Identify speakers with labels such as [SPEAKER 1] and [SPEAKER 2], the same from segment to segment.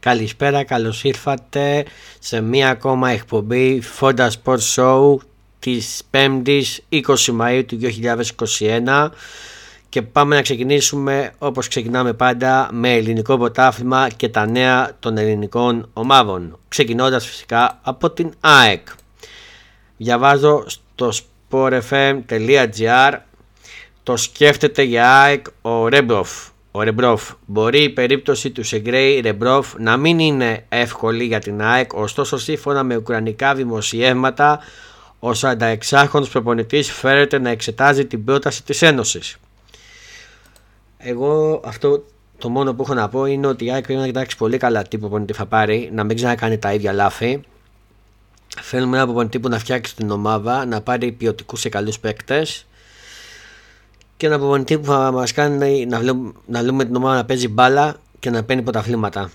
[SPEAKER 1] Καλησπέρα, καλώς ήρθατε σε μία ακόμα εκπομπή Fonda Sports Show της 5ης 20 Μαΐου του 2021 και πάμε να ξεκινήσουμε όπως ξεκινάμε πάντα με ελληνικό πρωτάθλημα και τα νέα των ελληνικών ομάδων ξεκινώντας φυσικά από την ΑΕΚ. Διαβάζω στο sportfm.gr το σκέφτεται για ΑΕΚ ο Ρέμπροφ ο Ρεμπρόφ. Μπορεί η περίπτωση του Σεγκρέη Ρεμπρόφ να μην είναι εύκολη για την ΑΕΚ, ωστόσο σύμφωνα με ουκρανικά δημοσιεύματα, ο 46χρονος προπονητής φέρεται να εξετάζει την πρόταση της Ένωσης. Εγώ αυτό το μόνο που έχω να πω είναι ότι η ΑΕΚ πρέπει να κοιτάξει πολύ καλά τι προπονητή θα πάρει, να μην ξανακάνει τα ίδια λάθη. Θέλουμε ένα προπονητή που να φτιάξει την ομάδα, να πάρει ποιοτικούς και καλούς παίκτες και ένα προπονητή που θα μας κάνει να, βλέπουμε, να βλέπουμε την ομάδα να παίζει μπάλα και να παίρνει πρωταθλήματα.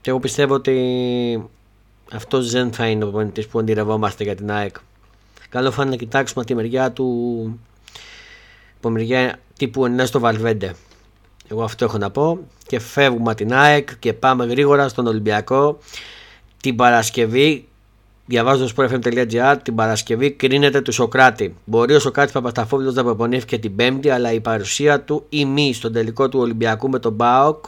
[SPEAKER 1] Και εγώ πιστεύω ότι αυτός δεν θα είναι ο προπονητής που ονειρευόμαστε για την ΑΕΚ. Καλό θα είναι να κοιτάξουμε τη μεριά του από μεριά τύπου Ενέστο Βαλβέντε. Εγώ αυτό έχω να πω. Και φεύγουμε την ΑΕΚ και πάμε γρήγορα στον Ολυμπιακό. Την Παρασκευή Διαβάζω στο sportfm.gr την Παρασκευή κρίνεται του Σοκράτη. Μπορεί ο Σοκράτης Παπασταφόπουλος να προπονήθηκε την Πέμπτη, αλλά η παρουσία του ή μη στον τελικό του Ολυμπιακού με τον Μπάοκ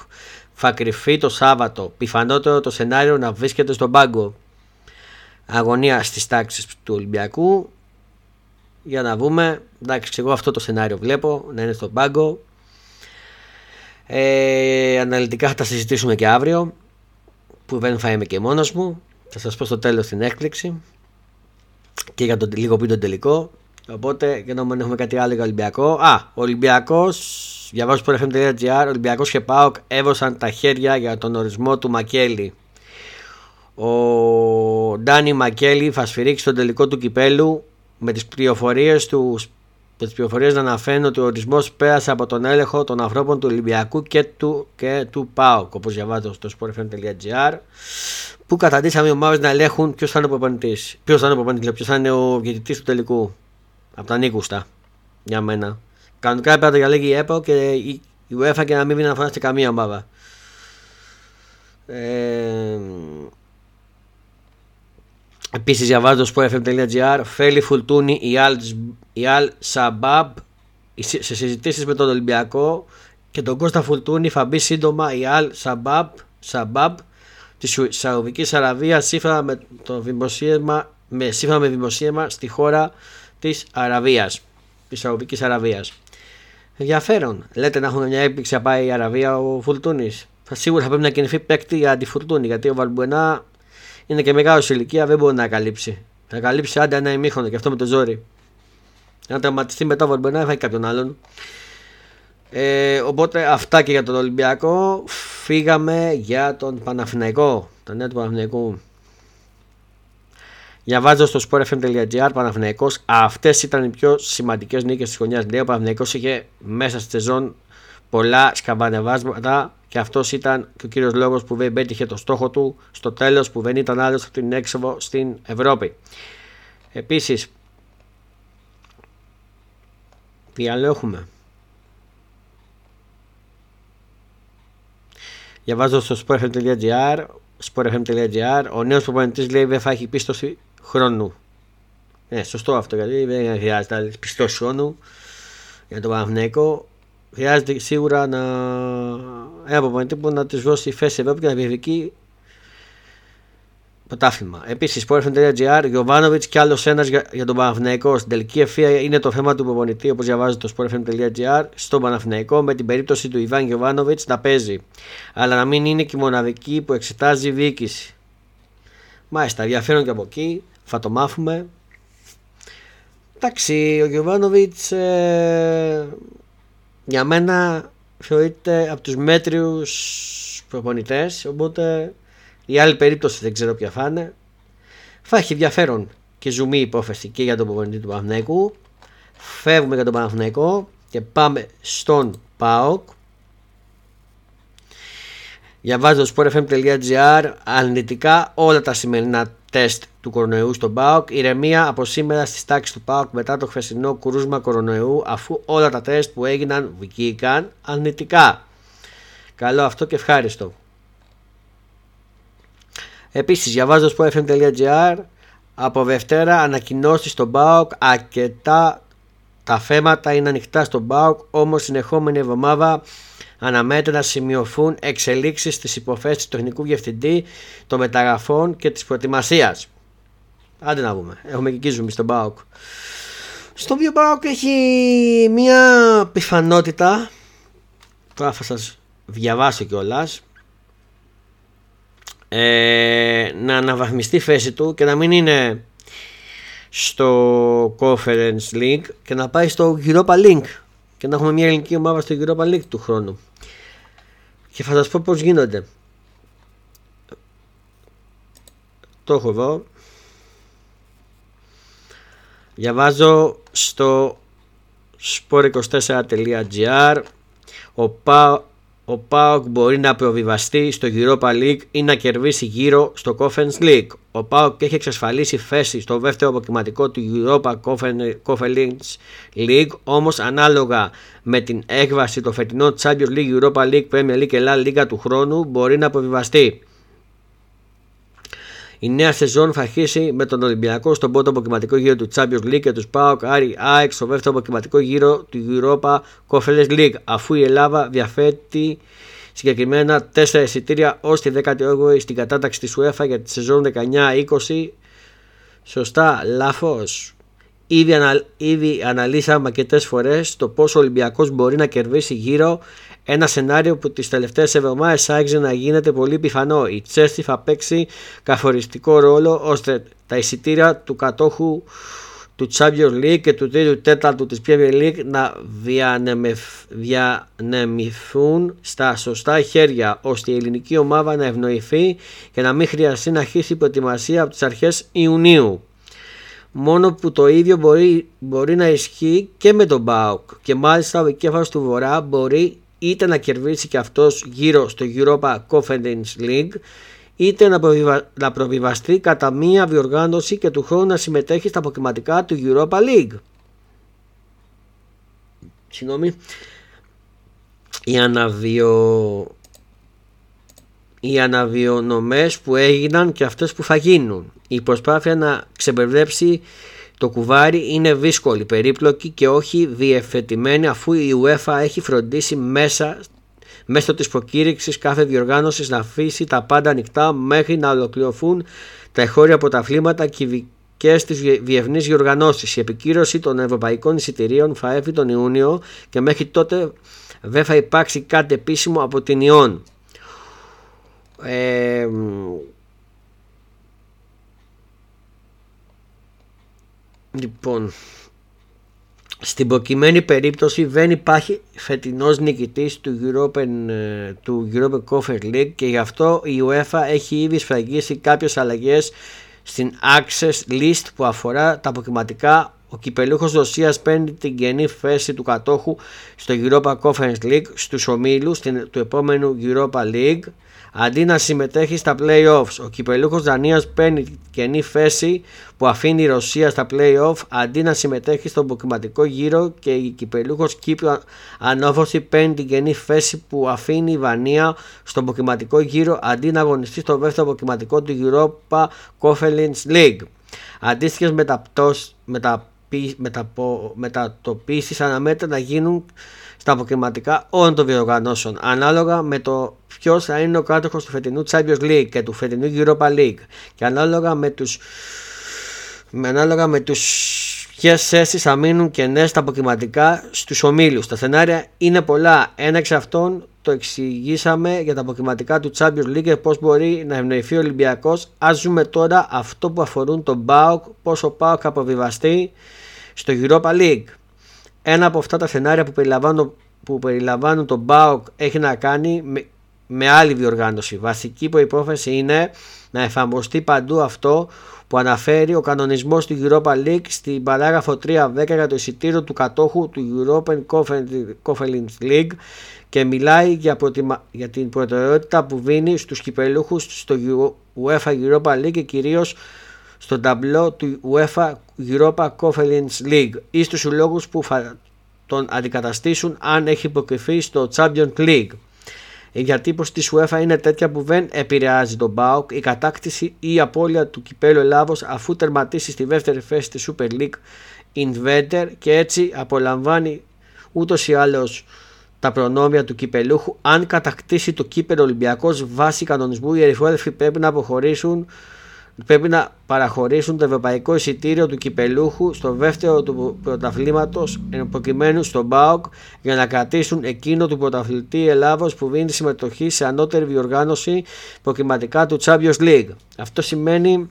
[SPEAKER 1] θα κρυφεί το Σάββατο. Πιθανότερο το σενάριο να βρίσκεται στον πάγκο. Αγωνία στις τάξεις του Ολυμπιακού. Για να δούμε. Εντάξει, εγώ αυτό το σενάριο βλέπω να είναι στον πάγκο. Ε, αναλυτικά θα τα συζητήσουμε και αύριο που δεν θα είμαι και μόνος μου θα σας πω στο τέλος την έκπληξη και για τον λίγο πριν τον τελικό. Οπότε, για να μην έχουμε κάτι άλλο για Ολυμπιακό. Α, ο Ολυμπιακός, διαβάζω στο FM.gr, Ολυμπιακός και Πάοκ έβωσαν τα χέρια για τον ορισμό του Μακέλη. Ο Ντάνι Μακέλη θα σφυρίξει τον τελικό του κυπέλου με τις πληροφορίες του με τις πληροφορίες να αναφέρουν ότι ο ορισμός πέρασε από τον έλεγχο των ανθρώπων του Ολυμπιακού και του, και του ΠΑΟΚ όπως διαβάζω στο sportfm.gr που καταντήσαμε οι ομάδες να ελέγχουν ποιος θα είναι ο προπονητής. Ποιος θα είναι ο προπονητής, ποιος θα είναι ο διαιτητής του τελικού από τα Νίκουστα για μένα. Κανονικά έπρεπε να το διαλέγει η ΕΠΟ και η UEFA και να μην βγει να φωνάσει καμία ομάδα. Ε, Επίσης διαβάζω στο sportfm.gr Θέλει Φορτούνη η Αλ Σαμπάμπ σε συζητήσεις με τον Ολυμπιακό και τον Κώστα Φορτούνη θα μπει σύντομα η Αλ Σαμπάμπ, Σαμπάμπ της Σαουδικής Αραβίας σύμφωνα με το δημοσίευμα, με, σύμφωνα με δημοσίευμα στη χώρα της Αραβίας. Της Σαουδικής Αραβίας. Ενδιαφέρον. Λέτε να έχουμε μια έκπληξη να πάει η Αραβία ο Φορτούνης. Σίγουρα θα πρέπει να κινηθεί παίκτη για τη Φουλτούνη γιατί ο Βαλμπουενά είναι και μεγάλο σε ηλικία, δεν μπορεί να καλύψει. Θα καλύψει άντε ένα ημίχρονο και αυτό με το ζόρι. Αν τερματιστεί μετά μπορεί να φάει κάποιον άλλον. Ε, οπότε αυτά και για τον Ολυμπιακό. Φύγαμε για τον Παναθηναϊκό. Τα νέα του Παναθηναϊκού. Διαβάζω στο sportfm.gr Παναθηναϊκός. Αυτές ήταν οι πιο σημαντικές νίκες της χρονιάς. Λέει ο Παναθηναϊκός είχε μέσα στη σεζόν πολλά σκαμπανεβάσματα και αυτός ήταν και ο κύριος λόγος που δεν πέτυχε το στόχο του στο τέλος που δεν ήταν άλλος από την έξοδο στην Ευρώπη. Επίσης, τι άλλο έχουμε. Διαβάζω στο sportfm.gr sportfm.gr ο νέος προπονητής λέει δεν θα έχει πίστοση χρόνου. Ναι, σωστό αυτό γιατί δεν χρειάζεται πιστόση χρόνου για τον Παναθηναϊκό χρειάζεται σίγουρα να ένα προπονητή που να της δώσει θέση Ευρώπη και να διεκδικεί πρωτάθλημα. Επίσης, sportfm.gr, Γιωβάνοβιτς και άλλος ένας για, για τον Παναθηναϊκό. Στην τελική ευθεία είναι το θέμα του προπονητή, όπως διαβάζετε το sportfm.gr, στον Παναθηναϊκό με την περίπτωση του Ιβάν Γιωβάνοβιτς να παίζει. Αλλά να μην είναι και η μοναδική που εξετάζει η διοίκηση. Μάλιστα, ενδιαφέρον και από εκεί, θα το μάθουμε. Εντάξει, ο Γιωβάνοβιτς ε, για μένα θεωρείται από τους μέτριους προπονητές οπότε η άλλη περίπτωση δεν ξέρω ποια θα είναι. Θα έχει ενδιαφέρον και ζουμί υπόθεση και για τον προπονητή του Παναθηναϊκού. Φεύγουμε για τον Παναθηναϊκό και πάμε στον ΠΑΟΚ Διαβάζω στο sportfm.gr αρνητικά όλα τα σημερινά τεστ του κορονοϊού στον ΠΑΟΚ. Ηρεμία από σήμερα στις τάξεις του ΠΑΟΚ μετά το χθεσινό κρούσμα κορονοϊού, αφού όλα τα τεστ που έγιναν βγήκαν αρνητικά. Καλό αυτό και ευχάριστο. Επίσης διαβάζω στο fm.gr από Δευτέρα ανακοινώσεις στον ΠΑΟΚ αρκετά τα θέματα είναι ανοιχτά στον ΠΑΟΚ όμως συνεχόμενη εβδομάδα αναμένεται να σημειωθούν εξελίξεις στις υποθέσεις του τεχνικού διευθυντή των μεταγραφών και της προετοιμασίας. Άντε να δούμε. Έχουμε και εκεί στον ΠΑΟΚ. Στον οποίο ΠΑΟΚ έχει μια πιθανότητα τώρα θα σας διαβάσω κιόλας. Ε, να αναβαθμιστεί η θέση του και να μην είναι στο Conference League και να πάει στο Europa League και να έχουμε μια ελληνική ομάδα στο Europa League του χρόνου. Και θα σας πω πώς γίνονται. Το έχω εδώ. Διαβάζω στο sport24.gr ο, Πα, ο ΠΑΟΚ μπορεί να προβιβαστεί στο Europa League ή να κερδίσει γύρω στο Conference League. Ο ΠΑΟΚ έχει εξασφαλίσει θέση στο δεύτερο αποκριματικό του Europa Conference League, όμως ανάλογα με την έκβαση των φετινών Champions League, Europa League, Premier League και La Liga του χρόνου μπορεί να προβιβαστεί. Η νέα σεζόν θα αρχίσει με τον Ολυμπιακό στον πρώτο αποκριματικό γύρο του Champions League και τους Πάοκ Άρη ΑΕΚ στο δεύτερο αποκριματικό γύρο του Europa Conference League, αφού η Ελλάδα διαθέτει συγκεκριμένα 4 εισιτήρια ως τη 18η στην κατάταξη της UEFA για τη σεζόν 19-20. Σωστά, λάθος. Ήδη, ανα, ήδη αναλύσαμε αρκετές φορές το πόσο ο Ολυμπιακός μπορεί να κερδίσει γύρω ένα σενάριο που τις τελευταίες εβδομάδες άρχιζε να γίνεται πολύ πιθανό. Η Τσέστη θα παίξει καθοριστικό ρόλο ώστε τα εισιτήρια του κατόχου του Champions League και του τρίτου τέταρτου της Premier League να διανεμηθούν στα σωστά χέρια ώστε η ελληνική ομάδα να ευνοηθεί και να μην χρειαστεί να αρχίσει η προετοιμασία από τις αρχές Ιουνίου. Μόνο που το ίδιο μπορεί, μπορεί να ισχύει και με τον ΠΑΟΚ και μάλιστα ο εικέφαλος του Βορρά μπορεί είτε να κερδίσει και αυτός γύρω στο Europa Conference League είτε να, προβιβα... να προβιβαστεί κατά μία διοργάνωση και του χρόνου να συμμετέχει στα αποκριματικά του Europa League. Συγγνώμη. Οι αναβιο... Οι αναβιονομές που έγιναν και αυτές που θα γίνουν. Η προσπάθεια να ξεμπερδέψει το κουβάρι είναι δύσκολη, περίπλοκη και όχι διεφετημένη αφού η UEFA έχει φροντίσει μέσα μέσω της προκήρυξης κάθε διοργάνωσης να αφήσει τα πάντα ανοιχτά μέχρι να ολοκληρωθούν τα εχώρια πρωταθλήματα και οι δικές της διευνείς διοργανώσεις. Η επικύρωση των ευρωπαϊκών εισιτηρίων θα έρθει τον Ιούνιο και μέχρι τότε δεν θα υπάρξει κάτι επίσημο από την Ιόν. Ε, Λοιπόν, στην προκειμένη περίπτωση δεν υπάρχει φετινός νικητής του European, ε, του European Conference League και γι' αυτό η UEFA έχει ήδη σφραγίσει κάποιες αλλαγές στην Access List που αφορά τα αποκριματικά ο κυπελούχος Ρωσίας παίρνει την καινή θέση του κατόχου στο Europa Conference League στους ομίλους του επόμενου Europa League Αντί να συμμετέχει στα playoffs, ο κυπελούχος Δανίας παίρνει καινή θέση που αφήνει η Ρωσία στα playoff αντί να συμμετέχει στον αποκριματικό γύρο και η κυπελούχος Κύπρου ανώφωση παίρνει την καινή θέση που αφήνει η Βανία στον αποκριματικό γύρο αντί να αγωνιστεί στο δεύτερο αποκριματικό του Europa Conference League. Αντίστοιχες μετατοπίσεις αναμένεται να γίνουν στα αποκριματικά όλων των διοργανώσεων ανάλογα με το ποιος θα είναι ο κάτοχος του φετινού Champions League και του φετινού Europa League και ανάλογα με τους με ανάλογα με τους ποιες θέσεις θα μείνουν κενέ στα αποκριματικά στους ομίλους. Τα σενάρια είναι πολλά. Ένα εξ αυτών το εξηγήσαμε για τα αποκριματικά του Champions League και πώς μπορεί να ευνοηθεί ο Ολυμπιακός. Α ζούμε τώρα αυτό που αφορούν τον Μπάουκ, πώς ο Μπάουκ θα αποβιβαστεί στο Europa League. Ένα από αυτά τα σενάρια που περιλαμβάνουν, που περιλαμβάνουν τον ΠΑΟΚ έχει να κάνει με, με άλλη διοργάνωση. Βασική προϋπόθεση είναι να εφαρμοστεί παντού αυτό που αναφέρει ο κανονισμός του Europa League στην παράγραφο 3.10 για το εισιτήριο του κατόχου του European Conference League και μιλάει για, για την προτεραιότητα που δίνει στους κυπελούχους στο UEFA Europa League και κυρίως στο ταμπλό του UEFA Europa Conference League ή στους συλλόγους που θα τον αντικαταστήσουν αν έχει υποκριθεί στο Champions League. Η διατύπωση της UEFA είναι τέτοια που δεν επηρεάζει τον ΠΑΟΚ η κατάκτηση ή η απώλεια του κυπέλου Ελλάδος αφού τερματίσει στη δεύτερη θέση της Super League Inventor και έτσι απολαμβάνει ούτως ή άλλως τα προνόμια του κυπελούχου. Αν κατακτήσει το κύπελο Ολυμπιακός βάσει κανονισμού, οι ερυθρόλευκοι πρέπει να αποχωρήσουν πρέπει να παραχωρήσουν το ευρωπαϊκό εισιτήριο του κυπελούχου στο δεύτερο του πρωταθλήματος προκειμένου στον ΠΑΟΚ για να κρατήσουν εκείνο του πρωταθλητή Ελλάδος που δίνει συμμετοχή σε ανώτερη διοργάνωση προκριματικά του Champions League. Αυτό σημαίνει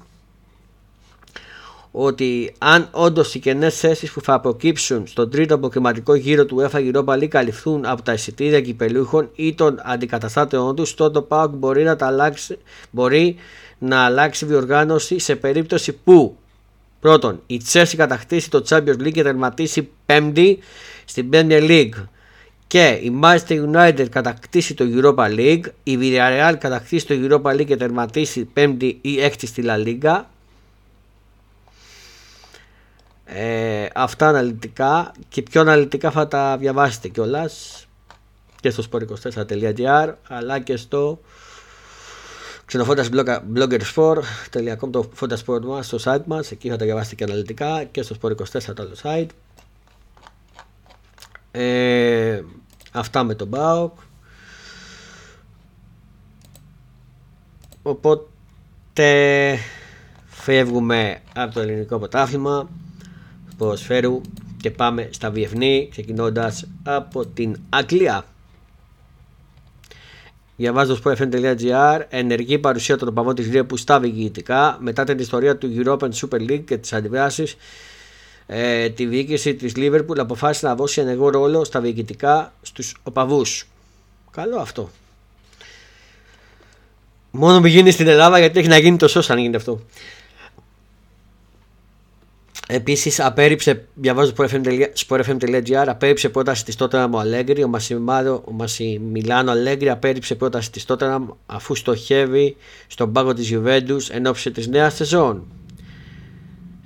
[SPEAKER 1] ότι αν όντως οι κενές θέσεις που θα προκύψουν στον τρίτο αποκριματικό γύρο του UEFA Europa League καλυφθούν από τα εισιτήρια κυπελούχων ή των αντικαταστάτεων τους, τότε το ΠΑΟΚ μπορεί να τα αλλάξει, μπορεί να αλλάξει διοργάνωση σε περίπτωση που πρώτον η Chelsea κατακτήσει το Champions League και τερματίσει πέμπτη στην Premier League και η Manchester United κατακτήσει το Europa League, η Villarreal κατακτήσει το Europa League και τερματίσει πέμπτη ή έκτη στη La Liga. Ε, αυτά αναλυτικά και πιο αναλυτικά θα τα διαβάσετε κιόλας και στο sport24.gr αλλά και στο xenofondasbloggersport.com το Fondasport μας στο site μας. Εκεί θα τα διαβάσετε και αναλυτικά και στο Sport 24 το άλλο site. Ε, αυτά με τον BAUK οπότε φεύγουμε από το ελληνικό πρωτάθλημα ποδοσφαίρου και πάμε στα διεθνή ξεκινώντας από την Αγγλία Διαβάζω στο FM.gr ενεργή παρουσία των οπαδών της Liverpool στα διοικητικά μετά την ιστορία του European Super League και τις αντιδράσει. Ε, τη διοίκηση της Liverpool αποφάσισε να δώσει ενεργό ρόλο στα διοικητικά στους οπαδούς. Καλό αυτό. Μόνο μην γίνει στην Ελλάδα γιατί έχει να γίνει τόσο αν γίνει αυτό. Επίσης, απέρριψε, διαβάζω sportfm.gr, απέρριψε πρόταση της Tottenham ο Αλέγκρι. Ο, ο Μασιμιλάνο Αλέγκρι απέρριψε πρόταση της Tottenham αφού στοχεύει στον πάγκο της Juventus εν ώψη της νέας σεζόν.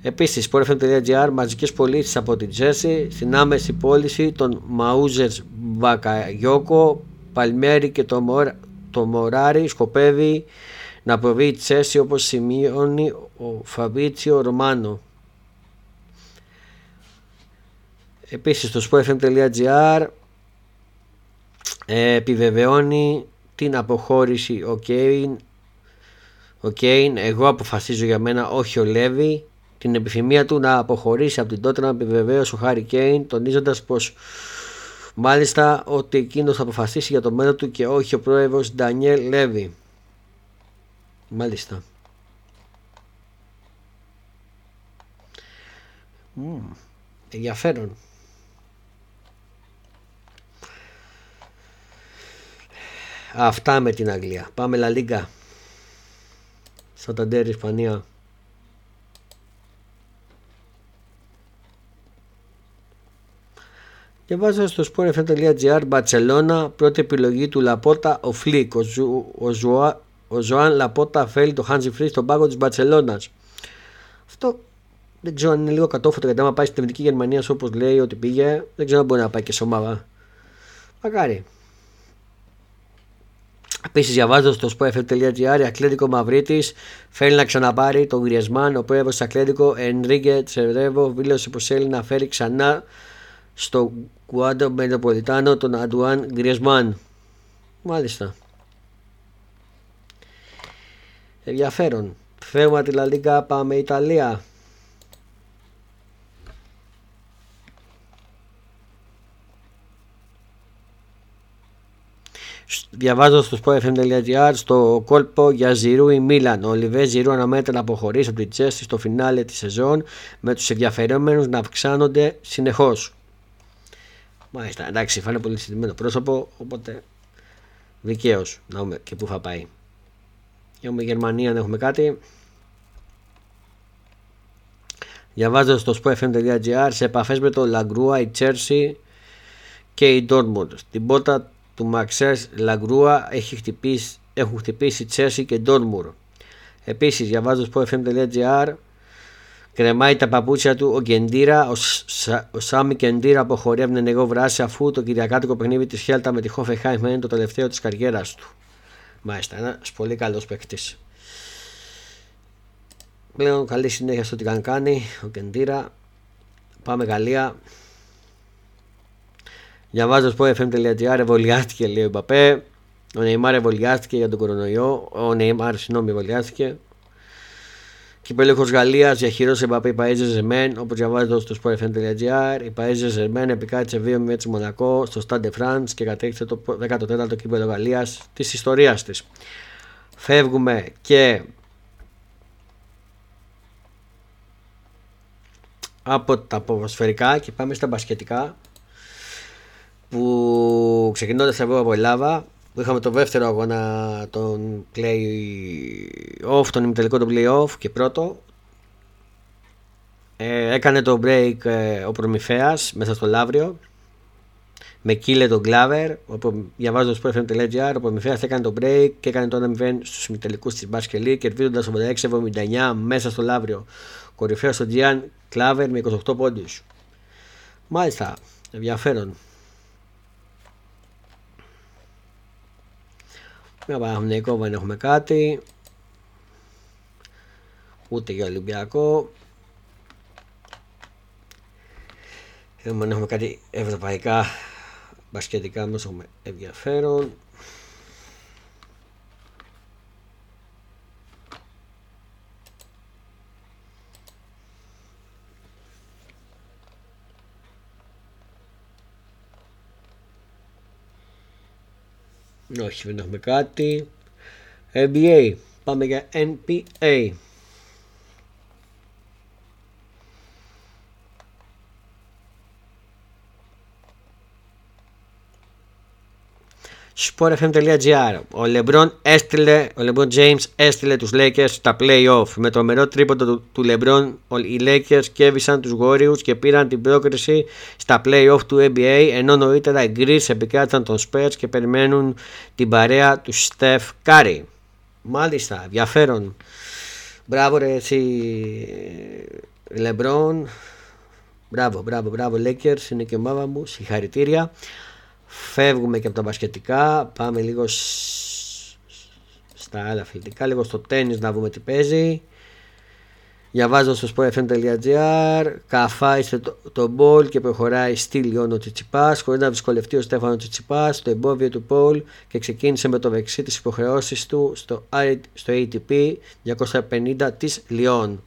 [SPEAKER 1] Επίσης, sportfm.gr, μαζικές πωλήσεις από την Τζέρσι στην άμεση πώληση των Μαούζερ Μπακαγιόκο, Παλμέρι και το, Μορ, το Μοράρι σκοπεύει να προβεί η Τζέρσι όπως σημειώνει ο Φαμπίτσιο Ρωμάνο. Επίσης το sportfm.gr ε, επιβεβαιώνει την αποχώρηση ο Κέιν. Ο Κέιν, εγώ αποφασίζω για μένα, όχι ο Λέβη την επιθυμία του να αποχωρήσει από την τότε να επιβεβαίωσε ο Χάρη Κέιν τονίζοντας πως μάλιστα ότι εκείνος θα αποφασίσει για το μέλλον του και όχι ο πρόεδρος Ντανιέλ Λέβη μάλιστα. Mm, ενδιαφέρον Αυτά με την Αγγλία. Πάμε Λα Λίγκα. Σανταντέρ Ισπανία. Διαβάζω στο sportfm.gr Μπαρσελόνα, πρώτη επιλογή του Λαπόρτα ο Φλικ. Ο, Ζου, ο, Ζουα, ο Ζωάν Λαπόρτα θέλει το Χάνσι Φλικ στον πάγκο της Μπαρσελόνας. Αυτό δεν ξέρω αν είναι λίγο κατόφωτο γιατί άμα πάει στην Εθνική Γερμανίας όπως λέει ότι πήγε, δεν ξέρω αν μπορεί να πάει και σε ομάδα. Μακάρι. Επίσης, διαβάζοντας στο sportfm.gr, Ακλέντικο Μαυρίτης θέλει να ξαναπάρει τον Γκριασμάν. Ο πρόεδρο του Ακλέντικο, Ενρίγκε Τσερεύο, δήλωσε πως θέλει να φέρει ξανά στο Κουάντο Μετροπολιτάνο τον Αντουάν Γκριασμάν. Μάλιστα. Ενδιαφέρον. Φεύγουμε τη Λαλίγκα, πάμε Ιταλία. Διαβάζω στο sportfm.gr στο κόλπο για Ζηρού η Μίλαν. Ο Λιβές Ζηρού αναμένεται να αποχωρήσει από την Τσέστη στο φινάλε της σεζόν με τους ενδιαφερόμενους να αυξάνονται συνεχώς. Μάλιστα, εντάξει, φάνε πολύ συντημένο πρόσωπο, οπότε δικαίως να δούμε και πού θα πάει. Έχουμε Γερμανία, αν έχουμε κάτι. Διαβάζω στο sportfm.gr σε επαφές με το Λαγκρούα, η Τσέρσι και η Dortmund. Στην πόρτα του Μαξέρς Λαγκρούα έχει χτυπήσει, έχουν χτυπήσει Τσέρσι και Ντόρμουρ. Επίσης διαβάζω στο FM.gr Κρεμάει τα παπούτσια του ο Κεντήρα, ο, Σα, ο Σάμι Κεντήρα αποχωρεί από την ενεργό βράση αφού το κυριακάτικο παιχνίδι της Χέλτα με τη Χόφεχάιμ είναι το τελευταίο της καριέρας του. Μάλιστα, ένας πολύ καλός παίκτης. Πλέον καλή συνέχεια στο τι καν κάνει ο Κεντήρα. Πάμε Γαλλία. Διαβάζω στο fm.gr εμβολιάστηκε λέει ο Μπαπέ. Ο Νεϊμάρ εμβολιάστηκε για τον κορονοϊό. Ο Νεϊμάρ, συγγνώμη, εμβολιάστηκε. Κυπέλεχος Γαλλίας διαχειρώσε Μπαπέ Παΐζε Ζεμέν. Όπως διαβάζετε στο sportfm.gr, η Παΐζε Ζεμέν επικράτησε 2 με έτσι Μονακό στο Stade France και κατέκτησε το 14ο κύπελο Γαλλίας της ιστορίας της. Φεύγουμε και από τα ποδοσφαιρικά και πάμε στα μπασκετικά που ξεκινώντας από Ελλάδα που είχαμε το δεύτερο αγώνα τον play-off, τον ημιτελικό τον play-off και πρώτο ε, έκανε το break ε, ο Προμηθέας μέσα στο Λαύριο με κύλε τον Κλάβερ όπου διαβάζω στο sportfm.gr ο Προμηθέας έκανε το break και έκανε το 1-0 στους ημιτελικούς της Μπάσκελη κερδίζοντας 86-79 μέσα στο Λαύριο. Κορυφαίος στον Τζιάν Κλάβερ με 28 πόντους. Μάλιστα ενδιαφέρον Για Παναθηναϊκό δεν έχουμε κάτι. Ούτε για Ολυμπιακό. Δεν έχουμε κάτι ευρωπαϊκά μπασκετικά μας έχουμε ενδιαφέρον. Όχι, δεν έχουμε κάτι. NBA. Πάμε για NPA. sportfm.gr Ο LeBron έστειλε, ο LeBron James έστειλε τους Lakers στα play-off. Με το μερό τρίποντο του, του LeBron οι Lakers κέβησαν τους Warriors και πήραν την πρόκριση στα play-off του NBA ενώ νωρίτερα οι Greece επικράτησαν τον Spurs και περιμένουν την παρέα του Steph Curry. Μάλιστα, ενδιαφέρον. Μπράβο ρε εσύ LeBron. Μπράβο, μπράβο, μπράβο Lakers, είναι και ομάδα μου, συγχαρητήρια. Φεύγουμε και από τα μπασκετικά, πάμε λίγο στα άλλα αθλητικά, λίγο στο τέννις να δούμε τι παίζει. Διαβάζω στο sportfm.gr Καφάισε το, το μπολ και προχωράει στη Λιόνο Τσιτσιπάς. Χωρίς να δυσκολευτεί ο Στέφανο Τσιτσιπάς στο εμπόδιο του Πολ και ξεκίνησε με το δεξί τι υποχρεώσει του στο, στο ATP 250 της Λιόν.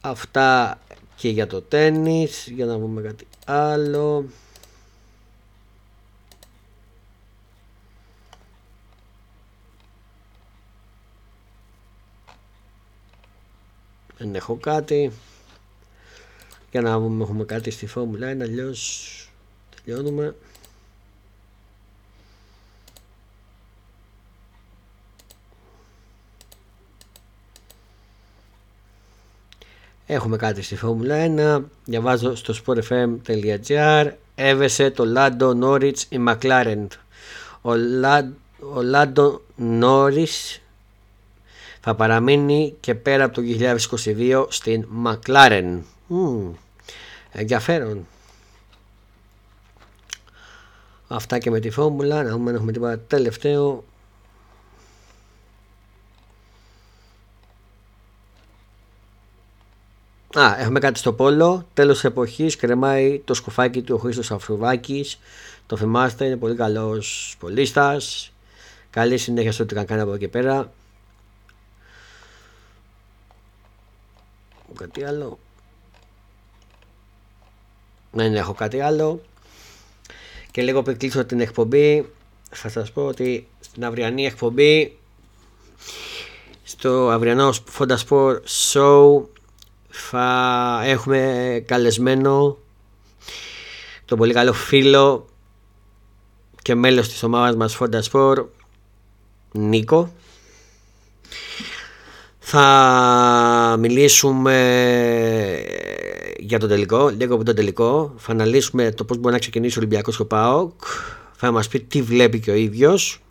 [SPEAKER 1] Αυτά και για το τέννις. Για να δούμε κάτι άλλο. Δεν έχω κάτι. Για να δούμε έχουμε κάτι στη Φόρμουλα 1, αλλιώς τελειώνουμε. Έχουμε κάτι στη Φόρμουλα 1. Διαβάζω στο sportfm.gr. Έβεσε το Λάντο Νόριτς η McLaren. Ο, Λα... ο Λάντο Νόριτς θα παραμείνει και πέρα από το 2022 στην McLaren. Mm, ενδιαφέρον. Αυτά και με τη φόρμουλα. Να δούμε αν έχουμε τίποτα τελευταίο. Α, έχουμε κάτι στο πόλο. Τέλος εποχής κρεμάει το σκουφάκι του ο Χρήστος Αφρουβάκη. Το θυμάστε, είναι πολύ καλός πολίστας. Καλή συνέχεια στο ό,τι κάνει από εκεί πέρα. κάτι άλλο. Δεν έχω κάτι άλλο. Και λίγο πριν κλείσω την εκπομπή, θα σας πω ότι στην αυριανή εκπομπή, στο αυριανό Fonda Sport Show, θα έχουμε καλεσμένο τον πολύ καλό φίλο και μέλος της ομάδας μας Fonda Sport, Νίκο. Θα μιλήσουμε για το τελικό, λίγο από το τελικό. Θα αναλύσουμε το πώς μπορεί να ξεκινήσει ο Ολυμπιακός και ο ΠΑΟΚ. Θα μας πει τι βλέπει και ο ίδιος.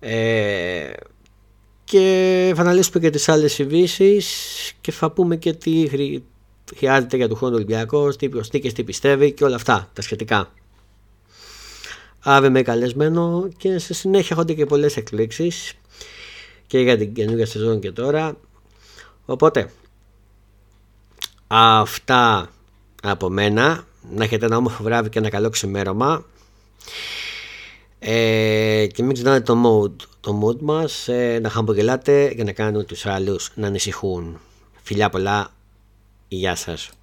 [SPEAKER 1] Ε, και θα αναλύσουμε και τις άλλες ειδήσεις και θα πούμε και τι χρειάζεται για του χρόνου Ολυμπιακός, τι προσθήκες, τι πιστεύει και όλα αυτά τα σχετικά. Αύριο με καλεσμένο και σε συνέχεια έχονται και πολλές εκπλήξεις και για την καινούργια σεζόν και τώρα. Οπότε, αυτά από μένα. Να έχετε ένα όμορφο βράδυ και ένα καλό ξημέρωμα. Ε, και μην ξεχνάτε το mood, το mood μας, ε, να χαμπογελάτε και να κάνουν τους άλλους να ανησυχούν. Φιλιά πολλά, γεια σας.